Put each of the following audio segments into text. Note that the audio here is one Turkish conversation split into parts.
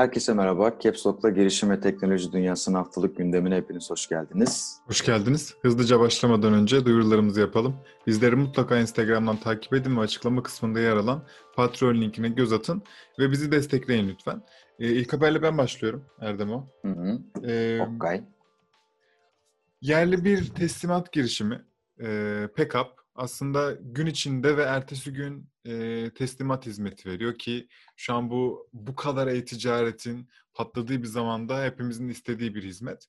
Herkese merhaba. Caps Lock'la girişim ve teknoloji dünyasının haftalık gündemine hepiniz hoş geldiniz. Hoş geldiniz. Hızlıca başlamadan önce duyurularımızı yapalım. Bizleri mutlaka Instagram'dan takip edin ve açıklama kısmında yer alan Patreon linkine göz atın ve bizi destekleyin lütfen. Ee, ilk haberle ben başlıyorum Erdemo. Hı hı. Ee, Okay. yerli bir teslimat girişimi, e, Pickup aslında gün içinde ve ertesi gün e, teslimat hizmeti veriyor ki şu an bu bu kadar e-ticaretin patladığı bir zamanda hepimizin istediği bir hizmet.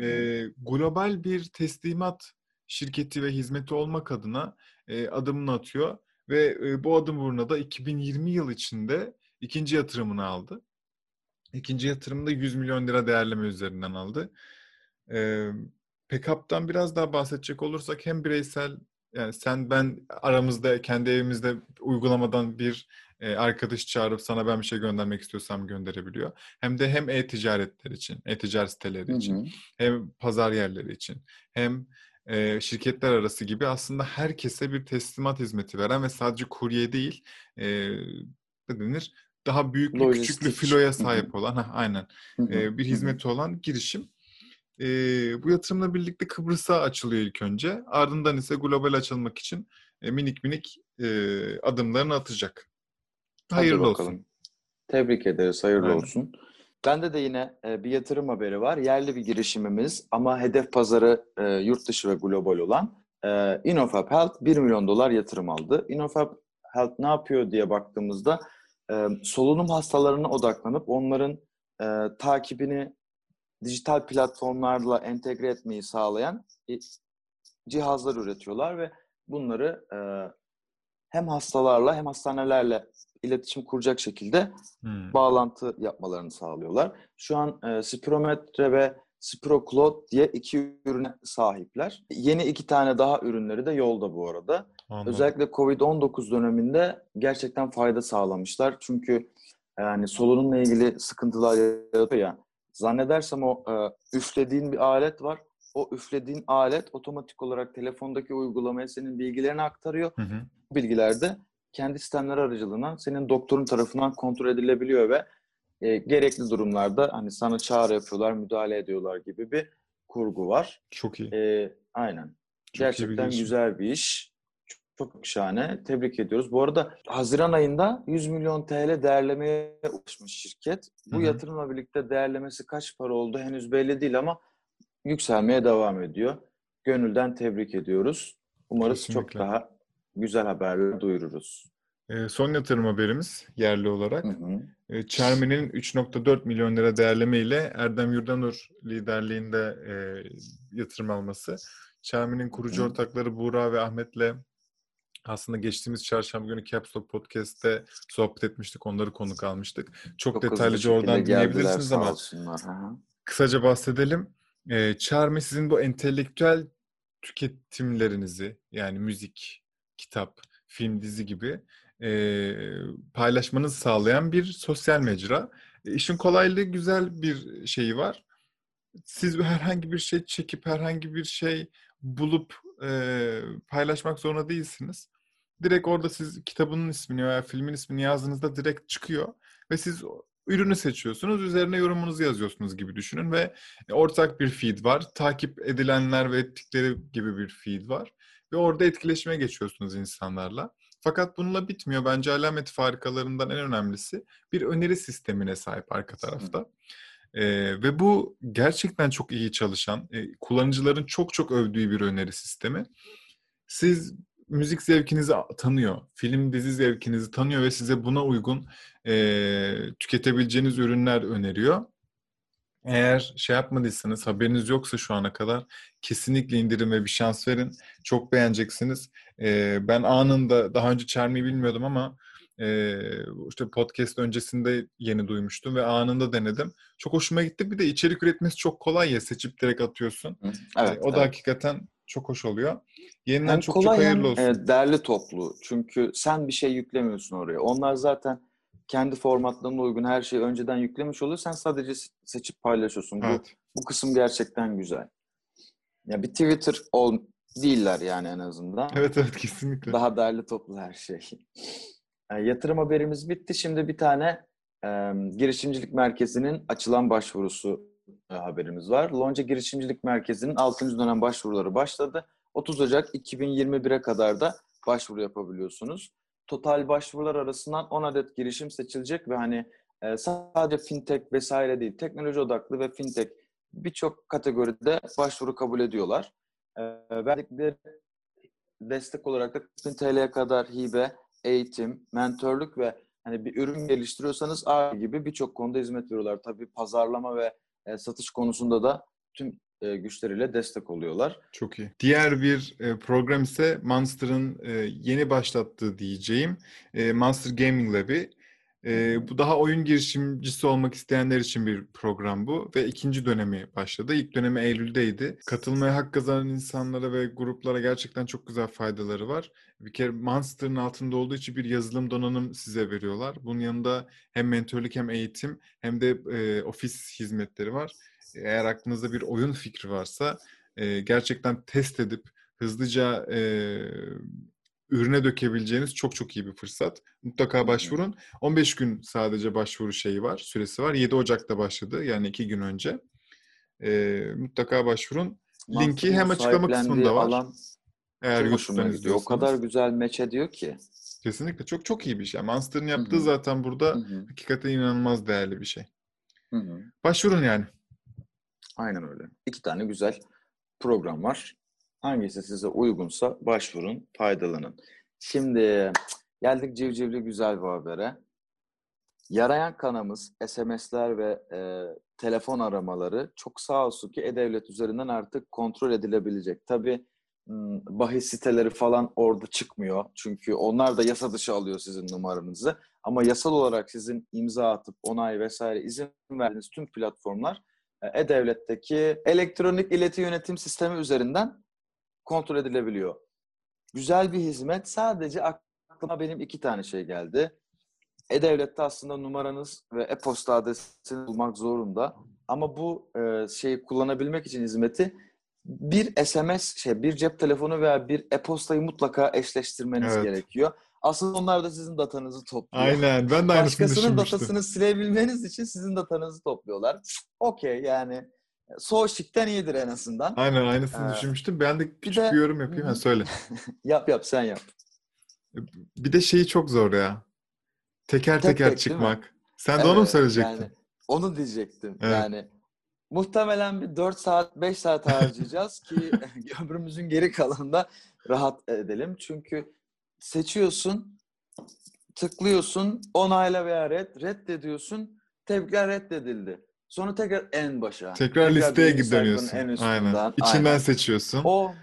E, global bir teslimat şirketi ve hizmeti olmak adına e, adımını atıyor ve e, bu adım uğruna da 2020 yıl içinde ikinci yatırımını aldı. İkinci yatırımı da 100 milyon lira değerleme üzerinden aldı. E, Packup'tan biraz daha bahsedecek olursak hem bireysel yani sen ben aramızda kendi evimizde uygulamadan bir e, arkadaş çağırıp sana ben bir şey göndermek istiyorsam gönderebiliyor. Hem de hem e-ticaretler için, e-ticaret siteleri Hı için, hem pazar yerleri için, hem e, şirketler arası gibi aslında herkese bir teslimat hizmeti veren ve sadece kurye değil, e, ne denir? Daha büyüklü, küçüklü Lojistik. filoya Hı hı. sahip olan, ha, aynen e, bir hizmeti olan girişim. E, bu yatırımla birlikte Kıbrıs'a açılıyor ilk önce. Ardından ise global açılmak için e, minik minik e, adımlarını atacak. Hayırlı olsun. Tebrik ederiz. Hayırlı Aynen. olsun. Bende de yine bir yatırım haberi var. Yerli bir girişimimiz ama hedef pazarı yurt dışı ve global olan InnoFab Health 1 milyon dolar yatırım aldı. InnoFab Health ne yapıyor diye baktığımızda solunum hastalarına odaklanıp onların takibini dijital platformlarla entegre etmeyi sağlayan e, cihazlar üretiyorlar ve bunları e, hem hastalarla hem hastanelerle iletişim kuracak şekilde Hmm. bağlantı yapmalarını sağlıyorlar. Şu an e, Spirometre ve SpiroCloud diye iki ürüne sahipler. Yeni iki tane daha ürünleri de yolda bu arada. Anladım. Özellikle Covid-19 döneminde gerçekten fayda sağlamışlar. Çünkü yani solunumla ilgili sıkıntılar yaratıyor ya. Zannedersem o e, üflediğin bir alet var. O üflediğin alet otomatik olarak telefondaki uygulamaya senin bilgilerini aktarıyor. Hı hı. Bu bilgiler de kendi sistemleri aracılığından senin doktorun tarafından kontrol edilebiliyor ve e, gerekli durumlarda hani sana çağrı yapıyorlar, müdahale ediyorlar gibi bir kurgu var. Çok iyi. E, aynen. Çok iyi Gerçekten girişim. güzel bir iş. Çok, çok şahane. Tebrik ediyoruz. Bu arada Haziran ayında 100 milyon TL değerlemeye ulaşmış şirket. Bu Hı hı. yatırımla birlikte değerlemesi kaç para oldu henüz belli değil ama yükselmeye devam ediyor. Gönülden tebrik ediyoruz. Umarız çok Kesinlikle. daha güzel haberler duyururuz. E, son yatırım haberimiz yerli olarak. Hı hı. E, Çermi'nin 3.4 milyon lira değerleme ile Erdem Yurdanur liderliğinde e, yatırım alması. Çermi'nin kurucu Hı. ortakları Buğra ve Ahmet'le aslında geçtiğimiz çarşamba günü Caps Lock Podcast'te sohbet etmiştik. Onları konuk almıştık. Çok, Çok detaylıca oradan dinleyebilirsiniz ama olsunlar. Kısaca bahsedelim. E, Charmy sizin bu entelektüel tüketimlerinizi yani müzik, kitap, film, dizi gibi e, paylaşmanızı sağlayan bir sosyal mecra. E, işin kolaylığı güzel bir şeyi var. Siz herhangi bir şey çekip herhangi bir şey bulup e, paylaşmak zorunda değilsiniz. Direkt orada siz kitabının ismini veya filmin ismini yazdığınızda direkt çıkıyor ve siz ürünü seçiyorsunuz, üzerine yorumunuzu yazıyorsunuz gibi düşünün ve ortak bir feed var. Takip edilenler ve ettikleri gibi bir feed var. Ve orada etkileşime geçiyorsunuz insanlarla. Fakat bununla bitmiyor. Bence alamet farikalarından en önemlisi bir öneri sistemine sahip arka tarafta. Ee, ve bu gerçekten çok iyi çalışan, e, kullanıcıların çok çok övdüğü bir öneri sistemi. Siz müzik zevkinizi tanıyor, film dizi zevkinizi tanıyor ve size buna uygun e, tüketebileceğiniz ürünler öneriyor. Eğer şey yapmadıysanız, haberiniz yoksa şu ana kadar kesinlikle indirin ve bir şans verin. Çok beğeneceksiniz. Ee, ben anında, daha önce Charmy'yi bilmiyordum ama e, işte podcast öncesinde yeni duymuştum ve anında denedim. Çok hoşuma gitti. Bir de içerik üretmesi çok kolay ya, seçip direkt atıyorsun. Evet, o da evet. hakikaten çok hoş oluyor. Yeniden Hem çok çok kolay hem hayırlı olsun. e, derli toplu. Çünkü sen bir şey yüklemiyorsun oraya. Onlar zaten kendi formatlarına uygun her şeyi önceden yüklemiş oluyor. Sen sadece se- seçip paylaşıyorsun. Bu, Evet. bu kısım gerçekten güzel. Ya bir Twitter ol değiller yani en azından. Evet evet kesinlikle. Daha derli toplu her şey. E, yatırım haberimiz bitti. Şimdi bir tane e, girişimcilik merkezinin açılan başvurusu e, haberimiz var. Lonca Girişimcilik Merkezi'nin 6. dönem başvuruları başladı. 30 Ocak 2021'e kadar da başvuru yapabiliyorsunuz. Total başvurular arasından 10 adet girişim seçilecek ve hani e, sadece fintech vesaire değil, teknoloji odaklı ve fintech birçok kategoride başvuru kabul ediyorlar. E, verdikleri destek olarak da 1000 TL'ye kadar hibe, eğitim, mentorluk ve hani bir ürün geliştiriyorsanız A gibi birçok konuda hizmet veriyorlar. Tabii pazarlama ve e, satış konusunda da tüm e, güçleriyle destek oluyorlar. Çok iyi. Diğer bir e, program ise Monster'ın e, yeni başlattığı diyeceğim e, Monster Gaming Lab'i. E, bu daha oyun girişimcisi olmak isteyenler için bir program bu ve ikinci dönemi başladı. İlk dönemi Eylül'deydi. Katılmaya hak kazanan insanlara ve gruplara gerçekten çok güzel faydaları var. Bir kere Monster'ın altında olduğu için bir yazılım donanım size veriyorlar. Bunun yanında hem mentörlük hem eğitim hem de e, ofis hizmetleri var. Eğer aklınızda bir oyun fikri varsa e, gerçekten test edip hızlıca e, ürüne dökebileceğiniz çok çok iyi bir fırsat. Mutlaka başvurun. 15 gün sadece başvuru şeyi var, süresi var. 7 Ocak'ta başladı yani 2 gün önce. E, mutlaka başvurun. Linki Monster'ın hem açıklama kısmında var. Alan Eğer YouTube'dan gidiyor. O izliyorsanız. kadar güzel meç ediyor ki. Kesinlikle çok çok iyi bir şey. Monster'ın yaptığı hı. zaten burada Hı hı, hakikaten inanılmaz değerli bir şey. hı hı. Başvurun yani. Aynen öyle. İki tane güzel program var. Hangisi size uygunsa başvurun, faydalanın. Şimdi geldik civcivli güzel bir habere. Yarayan kanamız, SMS'ler ve e, telefon aramaları çok sağ olsun ki E-Devlet üzerinden artık kontrol edilebilecek. Tabii bahis siteleri falan orada çıkmıyor. Çünkü onlar da yasa dışı alıyor sizin numaranızı. Ama yasal olarak sizin imza atıp onay vesaire izin verdiğiniz tüm platformlar e, E-Devlet'teki elektronik ileti yönetim sistemi üzerinden kontrol edilebiliyor. Güzel bir hizmet. Sadece aklıma benim iki tane şey geldi. E-Devlet'te aslında numaranız ve e-posta adresini bulmak zorunda. Ama bu e, şeyi kullanabilmek için hizmeti bir SMS, şey bir cep telefonu veya bir e-postayı mutlaka eşleştirmeniz Evet. gerekiyor. Aslında onlar da sizin datanızı topluyor. Aynen. Ben de aynısını Başkasının datasını silebilmeniz için sizin datanızı topluyorlar. Okey yani Soğuşik'ten iyidir en azından. Aynen aynısını Ee, düşünmüştüm. Ben de küçük de- bir yorum yapayım. Ha, söyle. Yap yap sen yap. Bir de şeyi çok zor ya. Teker Tek teker tek, çıkmak. Sen de onu mu Evet, söyleyecektin? Yani onu diyecektim. Evet. Yani muhtemelen bir 4 saat 5 saat harcayacağız ki ömrümüzün geri kalanında rahat edelim. Çünkü seçiyorsun, tıklıyorsun, onayla veya red, reddediyorsun, tekrar reddedildi. Sonra tekrar en başa. Tekrar listeye birinci sayfanın dönüyorsun. En üstünden. Aynen. İçinden Aynen. seçiyorsun. O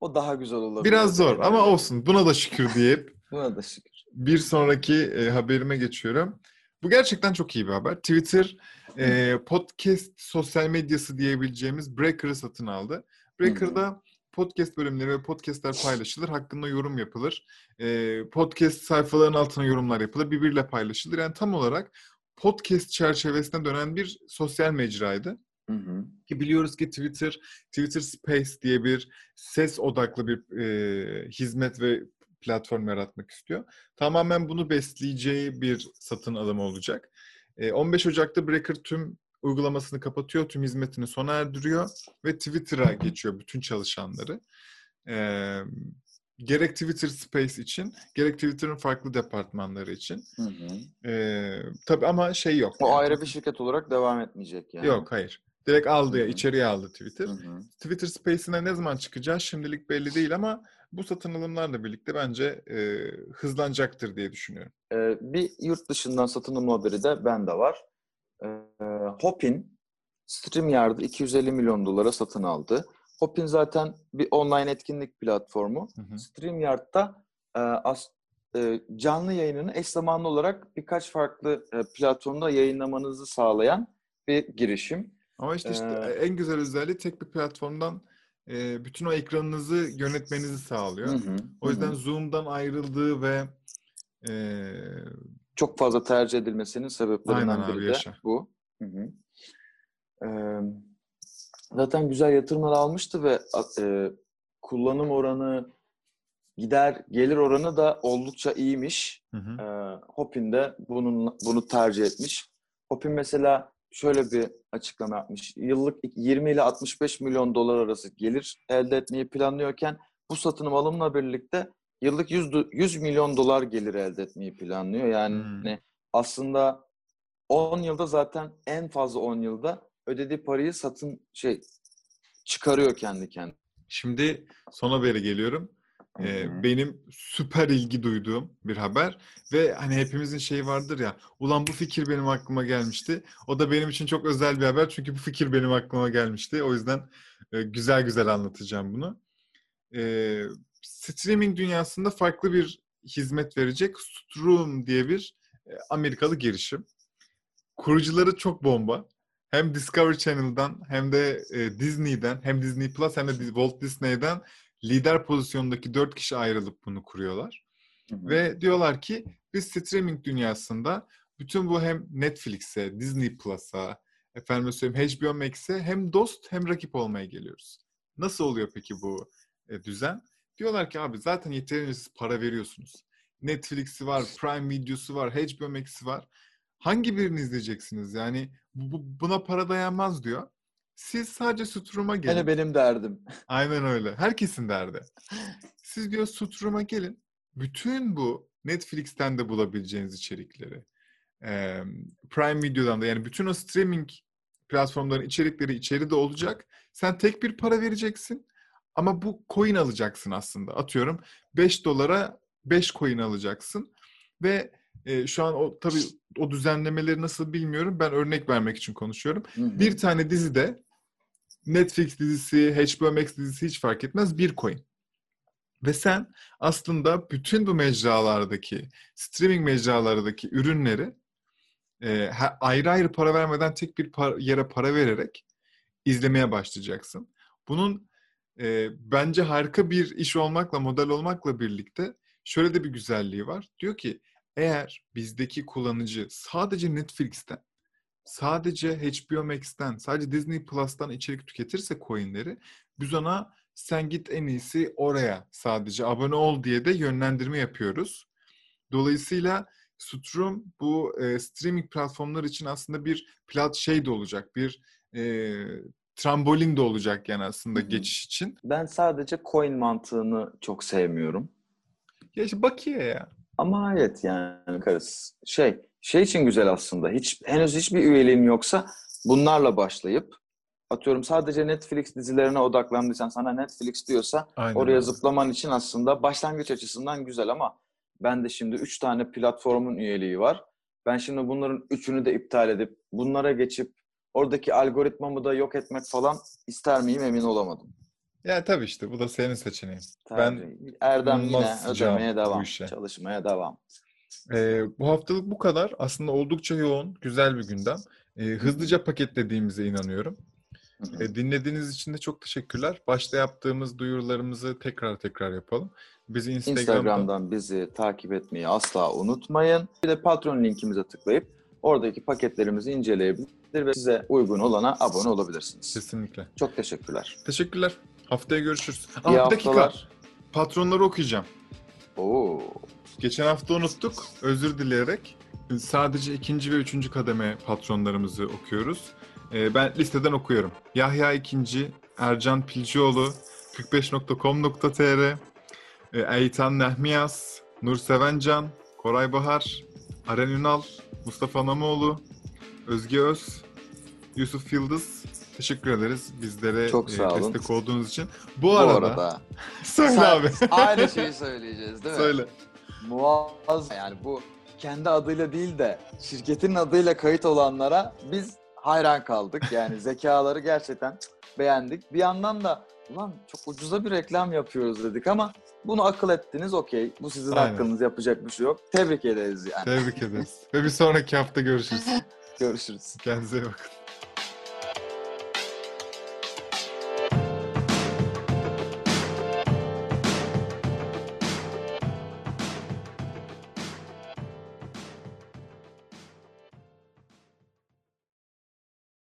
o daha güzel olabilir. Biraz zor ama olsun. Buna da şükür deyip Buna da şükür. bir sonraki e, haberime geçiyorum. Bu gerçekten çok iyi bir haber. Twitter e, podcast sosyal medyası diyebileceğimiz Breaker'ı satın aldı. Breaker'da podcast bölümleri ve podcastler paylaşılır. Hakkında yorum yapılır. E, podcast sayfalarının altına yorumlar yapılır. Birbiriyle paylaşılır. Yani tam olarak podcast çerçevesine dönen bir sosyal mecraydı. Hı hı. Ki biliyoruz ki Twitter, Twitter Space diye bir ses odaklı bir e, hizmet ve platform yaratmak istiyor. Tamamen bunu besleyeceği bir satın alım olacak. E, 15 Ocak'ta Breaker tüm uygulamasını kapatıyor, tüm hizmetini sona erdiriyor ve Twitter'a geçiyor bütün çalışanları. E, gerek Twitter Space için, gerek Twitter'ın farklı departmanları için. Hı hı. E, tabii ama şey yok. O yani. ayrı bir şirket olarak devam etmeyecek yani. Yok, hayır. Direkt aldı ya, içeriye aldı Twitter. Hı hı. Twitter Space'ine ne zaman çıkacağı şimdilik belli değil ama bu satın alımlarla birlikte bence e, hızlanacaktır diye düşünüyorum. Ee, bir yurt dışından satın alma haberi de bende var. Ee, Hopin StreamYard'ı 250 milyon dolara satın aldı. Hopin zaten bir online etkinlik platformu. Hı hı. StreamYard'da e, as- e, canlı yayınını eş zamanlı olarak birkaç farklı e, platformda yayınlamanızı sağlayan bir girişim. Ama işte, işte Ee, en güzel özelliği tek bir platformdan e, bütün o ekranınızı yönetmenizi sağlıyor. Hı hı, O yüzden hı. Zoom'dan ayrıldığı ve e, çok fazla tercih edilmesinin sebeplerinden biri de yaşa. bu. Hı hı. Ee, zaten güzel yatırımlar almıştı ve e, kullanım oranı gider gelir oranı da oldukça iyiymiş. Hı hı. Ee, Hopin de bunun, bunu tercih etmiş. Hopin mesela şöyle bir açıklama yapmış. Yıllık 20 ile 65 milyon dolar arası gelir elde etmeyi planlıyorken bu satın alımla birlikte yıllık 100, do- 100 milyon dolar gelir elde etmeyi planlıyor. Yani Hmm. aslında 10 yılda zaten en fazla 10 yılda ödediği parayı satın şey çıkarıyor kendi kendine. Şimdi son habere geliyorum. Ee, benim süper ilgi duyduğum bir haber ve hani hepimizin şeyi vardır ya ulan bu fikir benim aklıma gelmişti. O da benim için çok özel bir haber çünkü bu fikir benim aklıma gelmişti. O yüzden e, güzel güzel anlatacağım bunu. Ee, streaming dünyasında farklı bir hizmet verecek Strum diye bir e, Amerikalı girişim. Kurucuları çok bomba. Hem Discovery Channel'dan hem de e, Disney'den hem Disney Plus hem de Walt Disney'den lider pozisyondaki dört kişi ayrılıp bunu kuruyorlar. Ve diyorlar ki biz streaming dünyasında bütün bu hem Netflix'e, Disney Plus'a, efendim söyleyeyim HBO Max'e hem dost hem rakip olmaya geliyoruz. Nasıl oluyor peki bu e, düzen? Diyorlar ki abi zaten yeterince siz para veriyorsunuz. Netflix'i var, Prime Video'su var, HBO Max'i var. Hangi birini izleyeceksiniz? Yani bu, bu- buna para dayanmaz diyor. Siz sadece Strum'a gelin. Hele benim derdim. Aynen öyle. Herkesin derdi. Siz diyor Sutrum'a gelin. Bütün bu Netflix'ten de bulabileceğiniz içerikleri, Prime Video'dan da yani bütün o streaming platformların içerikleri içeride olacak. Sen tek bir para vereceksin ama bu coin alacaksın aslında. Atıyorum 5 dolara 5 coin alacaksın ve e, şu an o tabii o düzenlemeleri nasıl bilmiyorum. Ben örnek vermek için konuşuyorum. Hı hı. Bir tane dizide Netflix dizisi, HBO Max dizisi hiç fark etmez bir coin. Ve sen aslında bütün bu mecralardaki, streaming mecralardaki ürünleri e, ayrı ayrı para vermeden tek bir par- yere para vererek izlemeye başlayacaksın. Bunun e, bence harika bir iş olmakla, model olmakla birlikte şöyle de bir güzelliği var. Diyor ki eğer bizdeki kullanıcı sadece Netflix'ten sadece HBO Max'ten, sadece Disney Plus'tan içerik tüketirse coinleri biz ona sen git en iyisi oraya sadece abone ol diye de yönlendirme yapıyoruz. Dolayısıyla Strum bu e, streaming platformlar için aslında bir plat şey de olacak, bir e, trambolin de olacak yani aslında Hı hı. geçiş için. Ben sadece coin mantığını çok sevmiyorum. Ya işte bakiye ya. Ama evet yani karıs şey şey için güzel aslında. Hiç henüz hiçbir üyeliğin yoksa bunlarla başlayıp atıyorum sadece Netflix dizilerine odaklandıysan sana Netflix diyorsa Aynen oraya zıplaman için aslında başlangıç açısından güzel ama ben de şimdi 3 tane platformun üyeliği var. Ben şimdi bunların üçünü de iptal edip bunlara geçip oradaki algoritmamı da yok etmek falan ister miyim emin olamadım. Ya tabii işte bu da senin seçeneğin. Tercih. Erdem yine sıcağım ödemeye bu devam, işe. çalışmaya devam. Ee, bu haftalık bu kadar. Aslında oldukça yoğun, güzel bir gündem. Ee, hızlıca paketlediğimize inanıyorum. Ee, dinlediğiniz için de çok teşekkürler. Başta yaptığımız duyurularımızı tekrar tekrar yapalım. Bizi Instagram'dan, Instagram'dan bizi takip etmeyi asla unutmayın. Bir de Patreon linkimize tıklayıp oradaki paketlerimizi inceleyebilir ve size uygun olana abone olabilirsiniz. kesinlikle. Çok teşekkürler. Teşekkürler. Haftaya görüşürüz. Aa, bir dakika. haftalar. Patronları okuyacağım. Oo. Geçen hafta unuttuk. Özür dileyerek. Sadece ikinci ve üçüncü kademe patronlarımızı okuyoruz. Ee, ben listeden okuyorum. Yahya ikinci, Ercan Pilcioğlu, 45.com.tr, e, Eytan Nehmiyas, Nur Sevencan, Koray Bahar, Aren Ünal, Mustafa Namoğlu, Özge Öz, Yusuf Yıldız. Teşekkür ederiz bizlere Çok e, sağ olun. destek olduğunuz için. Bu Bu arada, arada söyle Sen- abi. aynı şeyi söyleyeceğiz değil mi? söyle. Muazzam yani bu kendi adıyla değil de şirketin adıyla kayıt olanlara biz hayran kaldık. Yani zekaları gerçekten beğendik. Bir yandan da ulan çok ucuza bir reklam yapıyoruz dedik ama bunu akıl ettiniz okey. Bu sizin Aynen. hakkınız yapacak bir şey yok. Tebrik ederiz yani. Tebrik ederiz. Ve bir sonraki hafta görüşürüz. Görüşürüz. Kendinize iyi bakın.